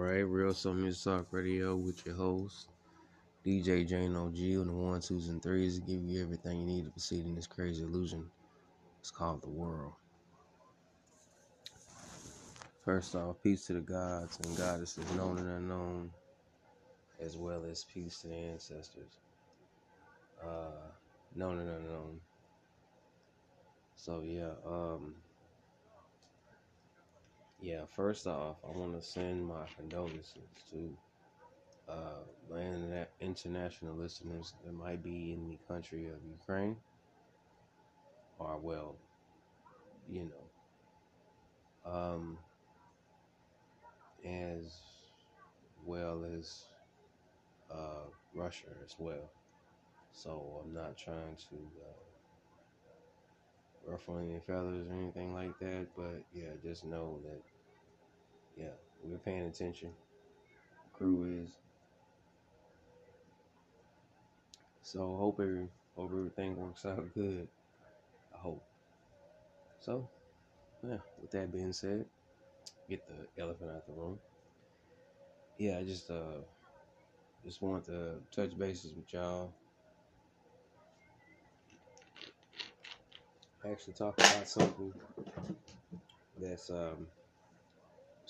right, Real Soul Music Talk Radio with your host, DJ Jane OG, on the one, twos, and threes to give you everything you need to proceed in this crazy illusion. It's called the world. First off, peace to the gods and goddesses known and unknown, as well as peace to the ancestors, uh, known and unknown. So yeah, um, yeah. First off, I want to send my condolences to uh, my interna- international listeners that might be in the country of Ukraine, or well, you know, um, as well as uh, Russia as well. So I'm not trying to uh, ruffle any feathers or anything like that, but yeah, just know that yeah, we're paying attention. Crew is. So hope every hope everything works out good. I hope. So, yeah, with that being said, get the elephant out the room. Yeah, I just uh just want to touch bases with y'all. Actually talk about something that's um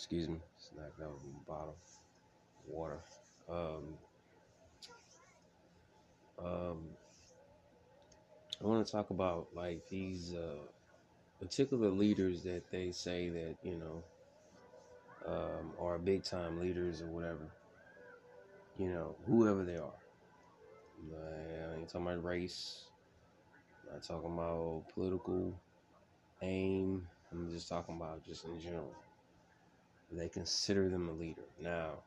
excuse me, snack out of bottle water. Um um I want to talk about like these uh particular leaders that they say that, you know, um, are big time leaders or whatever. You know, whoever they are. I ain't talking about race. I'm not talking about political aim. I'm just talking about just in general. They consider them a leader. Now,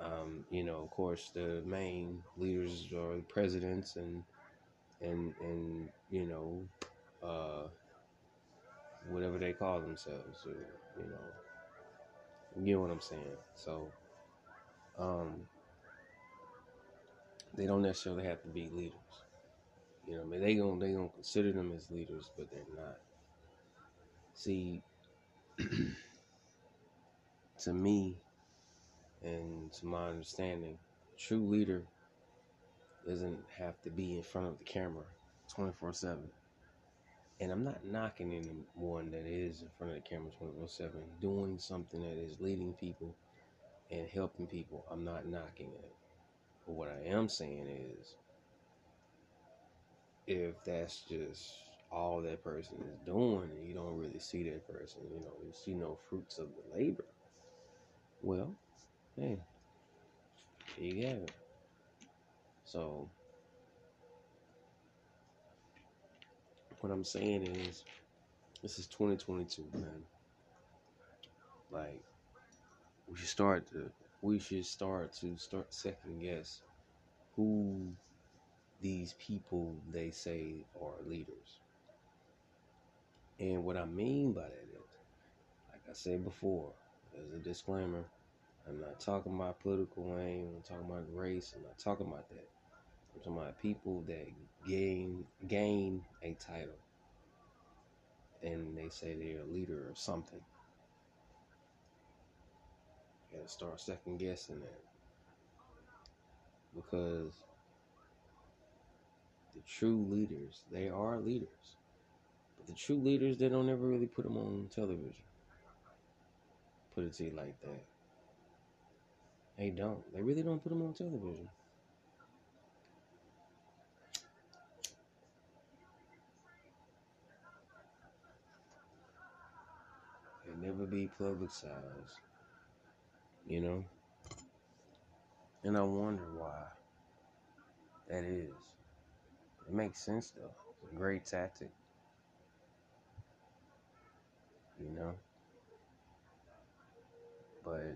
um, you know, of course, the main leaders are the presidents and and and you know, uh, whatever they call themselves, or you know, you know what I'm saying. So, um, they don't necessarily have to be leaders. You know, I mean, they gonna they gonna consider them as leaders, but they're not. See, to me, and to my understanding, true leader doesn't have to be in front of the camera 24 7. And I'm not knocking anyone that is in front of the camera 24 7, doing something that is leading people and helping people. I'm not knocking it. But what I am saying is, if that's just all that person is doing and you don't really see that person, you know, you see no fruits of the labor, well, hey, there you have it. So, what I'm saying is, this is 2022, man. Like, we should start to, we should start to start second guess who these people they say are leaders. And what I mean by that is, like I said before, as a disclaimer, I'm not talking about political aim, I'm talking about race, I'm not talking about that. I'm talking about people that gain gain a title and they say they're a leader or something. You gotta start second guessing that. Because the true leaders, they are leaders. But the true leaders, they don't ever really put them on television. Put it to you like that. They don't. They really don't put them on television. They never be publicized. You know? And I wonder why that is. It makes sense though. It's a great tactic. You know? But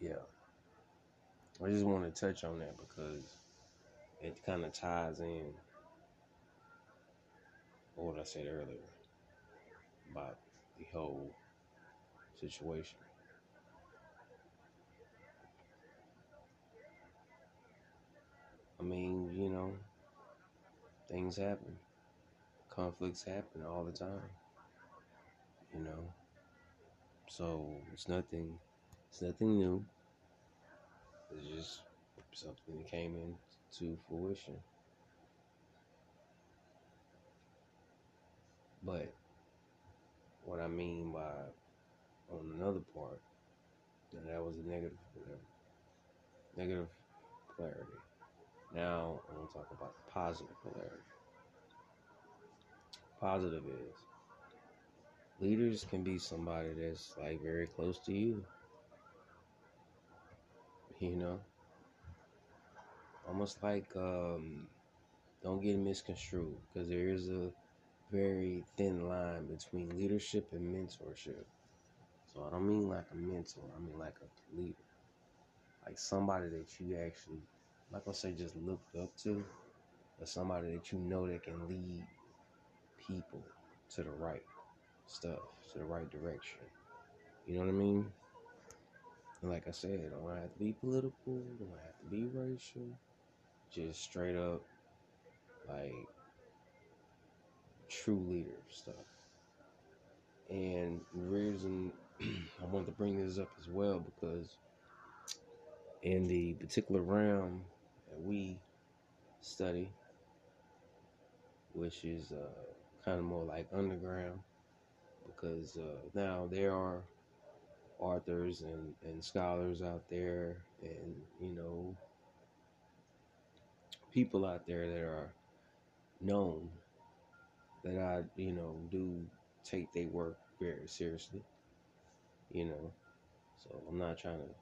yeah. I just want to touch on that because it kind of ties in what I said earlier about the whole situation. I mean, you know, things happen. Conflicts happen all the time. You know. So it's nothing it's nothing new. It's just something that came into fruition. But what I mean by on another part, that was a negative whatever. Negative polarity. Now I want to talk about positive polarity. Positive is leaders can be somebody that's like very close to you. You know? Almost like um don't get misconstrued because there is a very thin line between leadership and mentorship. So I don't mean like a mentor, I mean like a leader. Like somebody that you actually, I'm not gonna say just looked up to, but somebody that you know that can lead people to the right stuff, to the right direction. You know what I mean? And like I said, don't have to be political, it don't have to be racial. Just straight up like true leader stuff. And the reason I wanted to bring this up as well because in the particular realm that we study, which is uh, kind of more like underground, because uh, now there are authors and, and scholars out there, and you know, people out there that are known that I, you know, do take their work very seriously, you know. So I'm not trying to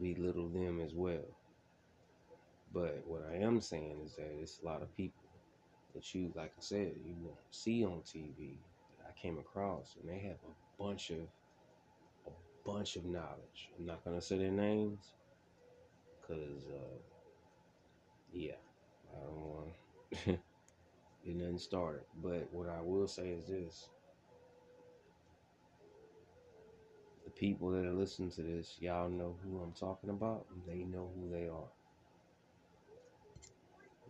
belittle them as well. But what I am saying is that it's a lot of people that you, like I said, you won't see on TV that I came across, and they have a bunch of bunch of knowledge. I'm not gonna say their names, cause uh, yeah, I don't want get nothing started. But what I will say is this: the people that are listening to this, y'all know who I'm talking about. They know who they are.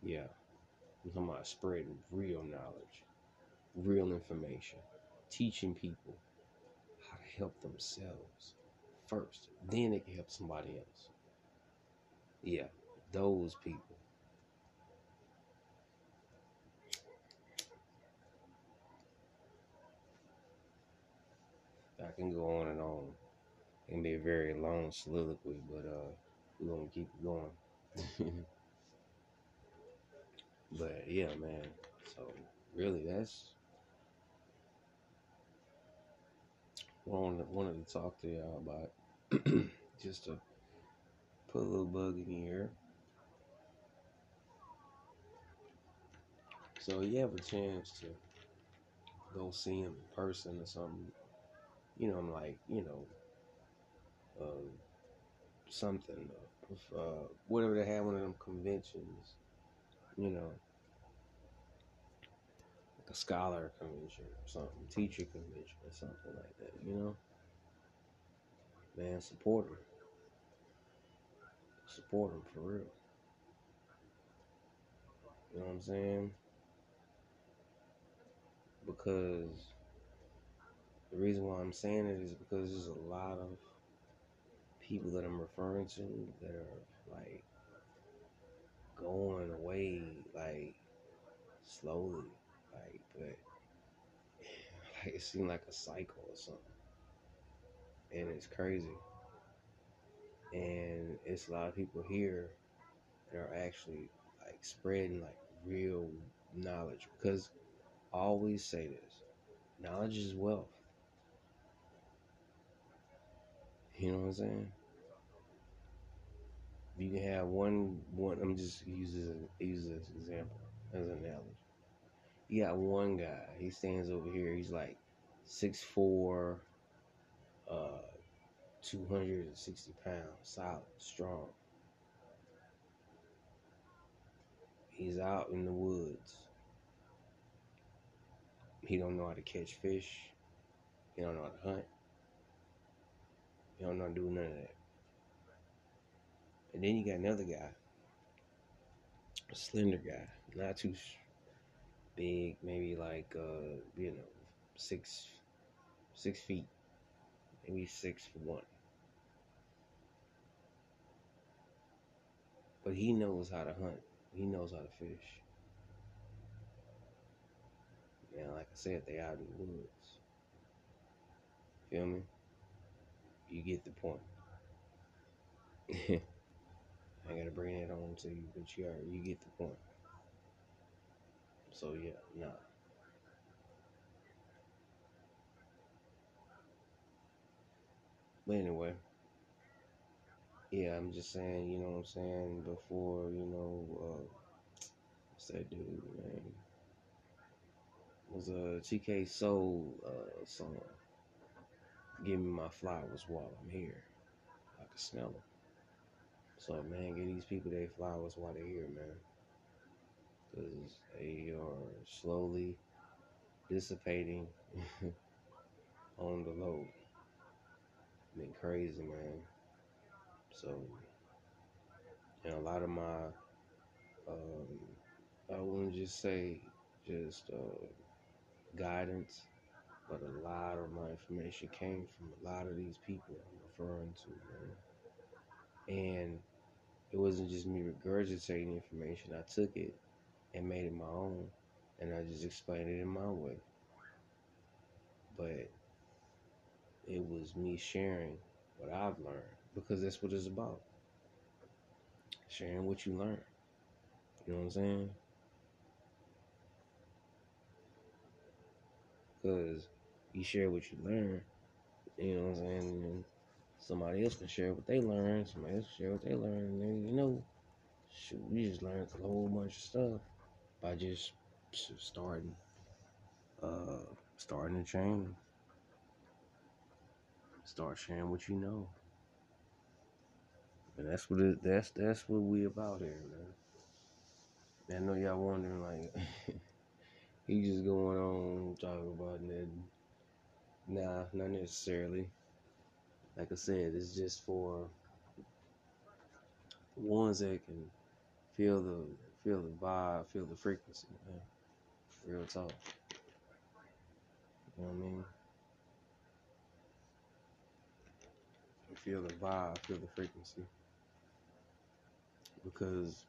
Yeah. I'm talking about spreading real knowledge, real information, teaching people help themselves first. Then they can help somebody else. Yeah, those people. I can go on and on. It can be a very long soliloquy, but uh, we're gonna keep it going. But yeah, man. So really, that's what I wanted, wanted to talk to y'all about. Just to put a little bug in ear. So you have a chance to go see him in person or something. You know, I'm like, you know, uh, something, uh, whatever they have one of them conventions you know, like a scholar convention or something, teacher convention or something like that, you know? Man, support them. Support them for real. You know what I'm saying? Because the reason why I'm saying it is because there's a lot of people that I'm referring to that are like going away like slowly, but like it seemed like a cycle or something, and it's crazy. And it's a lot of people here that are actually like spreading like real knowledge because I always say this: knowledge is wealth. You know what I'm saying? you can have one one I'm just use this use this example as an analogy. You got one guy, he stands over here, he's like six four, uh two hundred and sixty pounds, solid, strong. He's out in the woods. He don't know how to catch fish. He don't know how to hunt. He don't know how to do none of that. And then you got another guy, a slender guy, not too big, maybe like uh, you know, six six feet, maybe six one. But he knows how to hunt. He knows how to fish. And like I said, they out in the woods. Feel me? You get the point. I gotta bring it on to you, but you are, you get the point. So yeah, nah. But anyway, yeah, I'm just saying, you know what I'm saying, before, you know, uh, what's that dude, man? It was a TK Soul uh, song. Give me my flowers while I'm here. I can smell them. So, man, give these people their flowers while they're here, man. Because they are slowly dissipating on the load. Been crazy, man. So, and a lot of my, um, I wouldn't just say just uh, guidance, but a lot of my information came from a lot of these people I'm referring to, man. And it wasn't just me regurgitating information. I took it and made it my own, and I just explained it in my way. But it was me sharing what I've learned because that's what it's about. Sharing what you learn. You know what I'm saying? Because you share what you learn, you know what I'm saying? And somebody else can share what they learn, somebody else can share what they learn, and then, you know, shoot, we just learned a whole bunch of stuff by just starting, uh, starting to change. Start sharing what you know. And that's what it, that's that's what we about here, man. I know y'all wondering like he just going on talking about that. Nah, not necessarily. Like I said, it's just for ones that can feel the feel the vibe, feel the frequency, man. Real talk. You know what I mean? Feel the vibe, feel the frequency because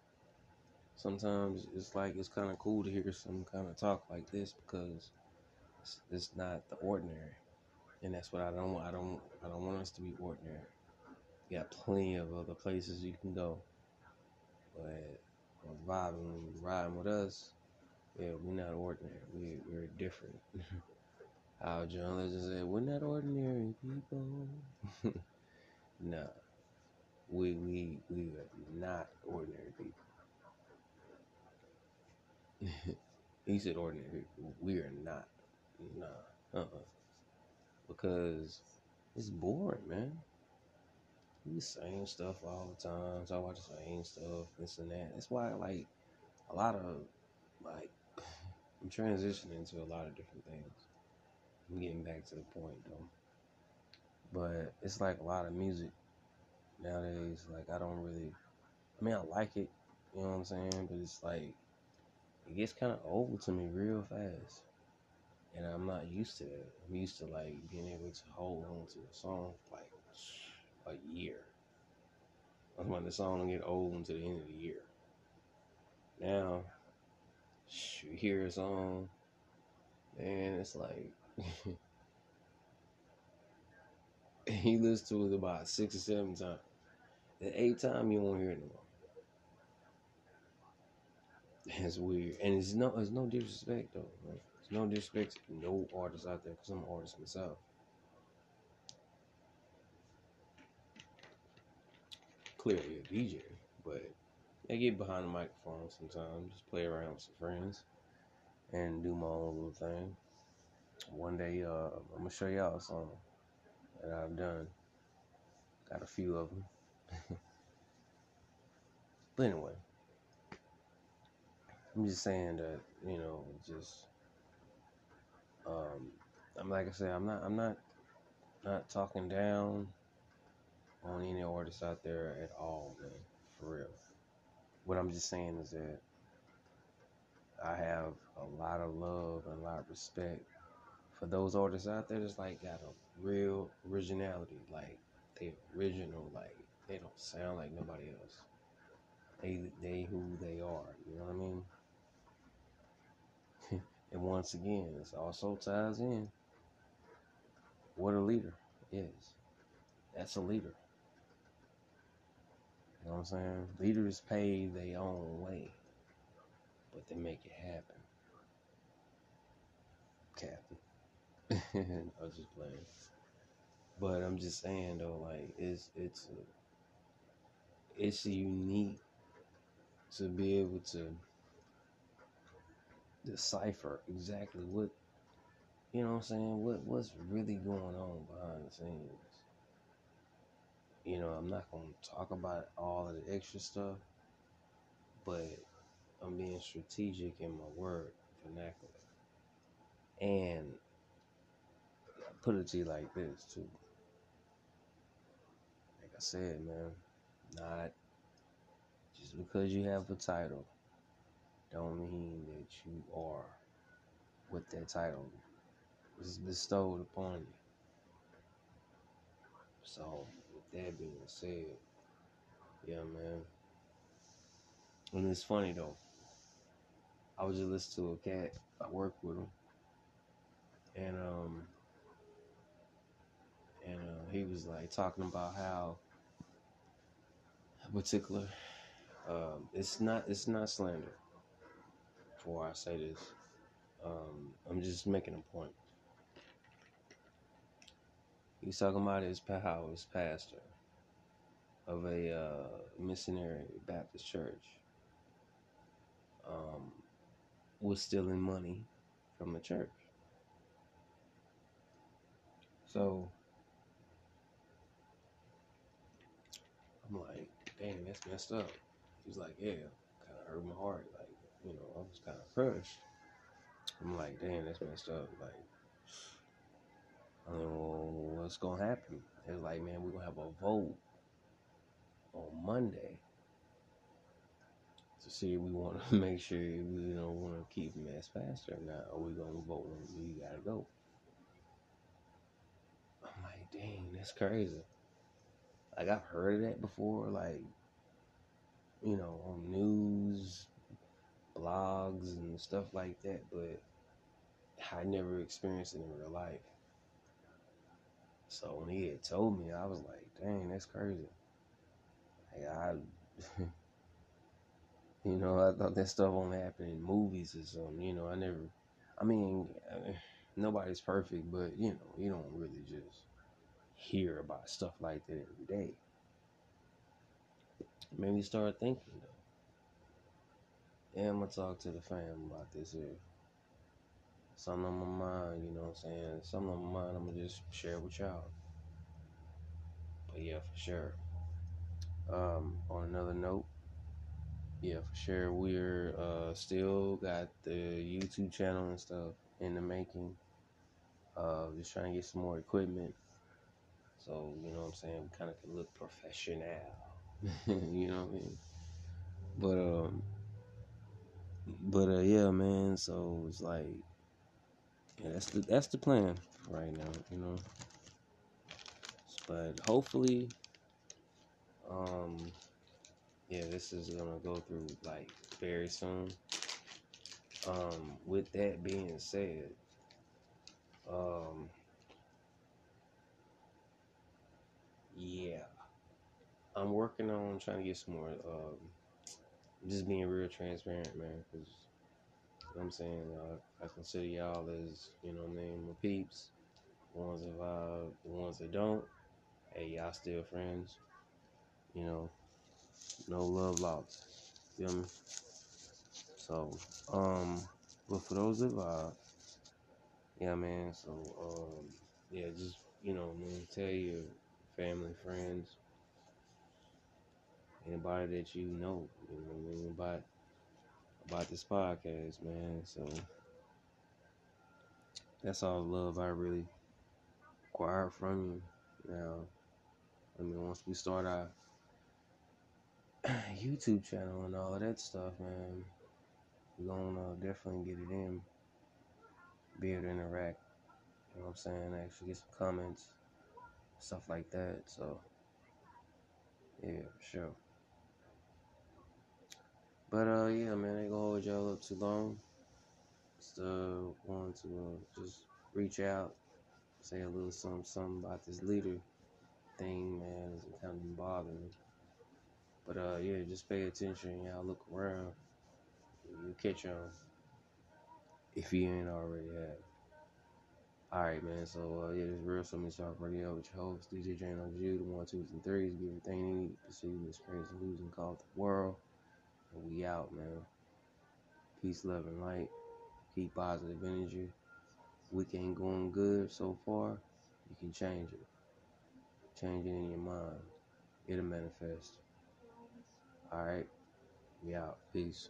sometimes it's like it's kind of cool to hear some kind of talk like this because it's, it's not the ordinary, and that's what I don't want. I don't I don't want us to be ordinary. You got plenty of other places you can go, but vibing, riding with us, yeah, we're not ordinary. We we're different. How John Legend said, "We're not ordinary people." no, we we we are not ordinary people. he said ordinary people. We are not. Nah. Uh-uh. Because it's boring, man. The same stuff all the time. Talk about the same stuff, this and that. That's why like a lot of like I'm transitioning to a lot of different things. I'm getting back to the point though. But it's like a lot of music nowadays. Like I don't really. I mean, I like it. You know what I'm saying? But it's like it gets kind of old to me real fast, and I'm not used to that. I'm used to like being able to hold on to a song like a year. I'm about the song to get old until the end of the year. Now, you hear a song, and it's like he listens to it about six or seven times. The eighth time you won't hear it anymore. That's weird, and it's no, it's no disrespect though. Right? It's no disrespect to no artists out there, cause I'm an artist myself. Clearly a DJ, but I get behind the microphone sometimes, just play around with some friends, and do my own little thing. One day, uh, I'm gonna show y'all song that I've done. Got a few of them. but anyway, I'm just saying that you know, just um, I'm like I said, I'm not, I'm not, not talking down on any artists out there at all, man, for real. What I'm just saying is that I have a lot of love and a lot of respect for those artists out there that's like got a real originality, like they original, like they don't sound like nobody else. They they who they are. You know what I mean? and once again, this also ties in what a leader is. That's a leader. You know what I'm saying? Leaders pave their own way, but they make it happen. Captain. I was just playing. But I'm just saying though, like it's it's a, it's unique to be able to decipher exactly what you know what I'm saying, what what's really going on behind the scenes. You know, I'm not gonna talk about all of the extra stuff, but I'm being strategic in my word vernacular. And put it to you like this too. Like I said, man, not just because you have a title don't mean that you are what that title was bestowed upon you. So, that being said, yeah, man. And it's funny though. I was just listening to a cat. I work with him, and um, and uh, he was like talking about how particular. Um, it's not. It's not slander. Before I say this, um, I'm just making a point. He's talking about his how his pastor of a uh, missionary Baptist church um, was stealing money from the church. So I'm like, damn, that's messed up. He's like, yeah, kind of hurt my heart. Like, you know, I was kind of crushed. I'm like, damn, that's messed up. Like, I what's gonna happen. It's like, man, we're gonna have a vote on Monday to see if we want to make sure we know want to keep him as pastor or not. Or we gonna vote you gotta go. I'm like, dang, that's crazy. Like I've heard of that before, like you know, on news, blogs, and stuff like that, but I never experienced it in real life. So when he had told me, I was like, dang, that's crazy. Like I, you know, I thought that stuff only happened in movies or something. You know, I never. I mean, uh, nobody's perfect, but you know, you don't really just hear about stuff like that every day. Made me start thinking though. Yeah, I'm gonna talk to the fam about this here. Something on my mind, you know what I'm saying? Something on my mind, I'm gonna just share with y'all. But yeah, for sure. Um, on another note, yeah, for sure, we're uh, still got the YouTube channel and stuff in the making. Uh, just trying to get some more equipment. So, you know what I'm saying? We kind of can look professional. you know what I mean? But, um, but, uh, yeah, man. So it's like, yeah, that's the, that's the plan right now, you know? But hopefully, um, yeah, this is gonna go through like very soon. Um, with that being said, um, yeah, I'm working on trying to get some more. Um, just being real transparent, man, because I'm saying uh, I consider y'all as you know what I mean, my peeps. The ones that vibe, the ones that don't. Hey, y'all still friends. You know, no love lost. Feel me? So, um, but for those that vibe, yeah, man. So, um, yeah, just you know, man, tell your family, friends, anybody that you know, you know, I mean, about this podcast, man. So that's all the love I really require from you. Now, I mean, once we start our YouTube channel and all of that stuff, man, we're gonna uh, definitely get it in, be able to interact. You know what I'm saying? Actually get some comments, stuff like that. So, yeah, sure. But uh, yeah, man, I ain't gonna hold y'all up too long. Just uh, wanted to uh, just reach out, say a little something, something about this leader thing, man. It's kind of bothering me. But uh, yeah, just pay attention, y'all. Look around. You catch on if you ain't already have. Alright, man. So, uh, yeah, this real Something Talk Radio with your host, DJ Jane you, the one, twos, and threes. Give everything you need to see this crazy losing called the world. We out, man. Peace, love, and light. Keep positive energy. Week ain't going good so far. You can change it. Change it in your mind. It'll manifest. Alright? We out. Peace.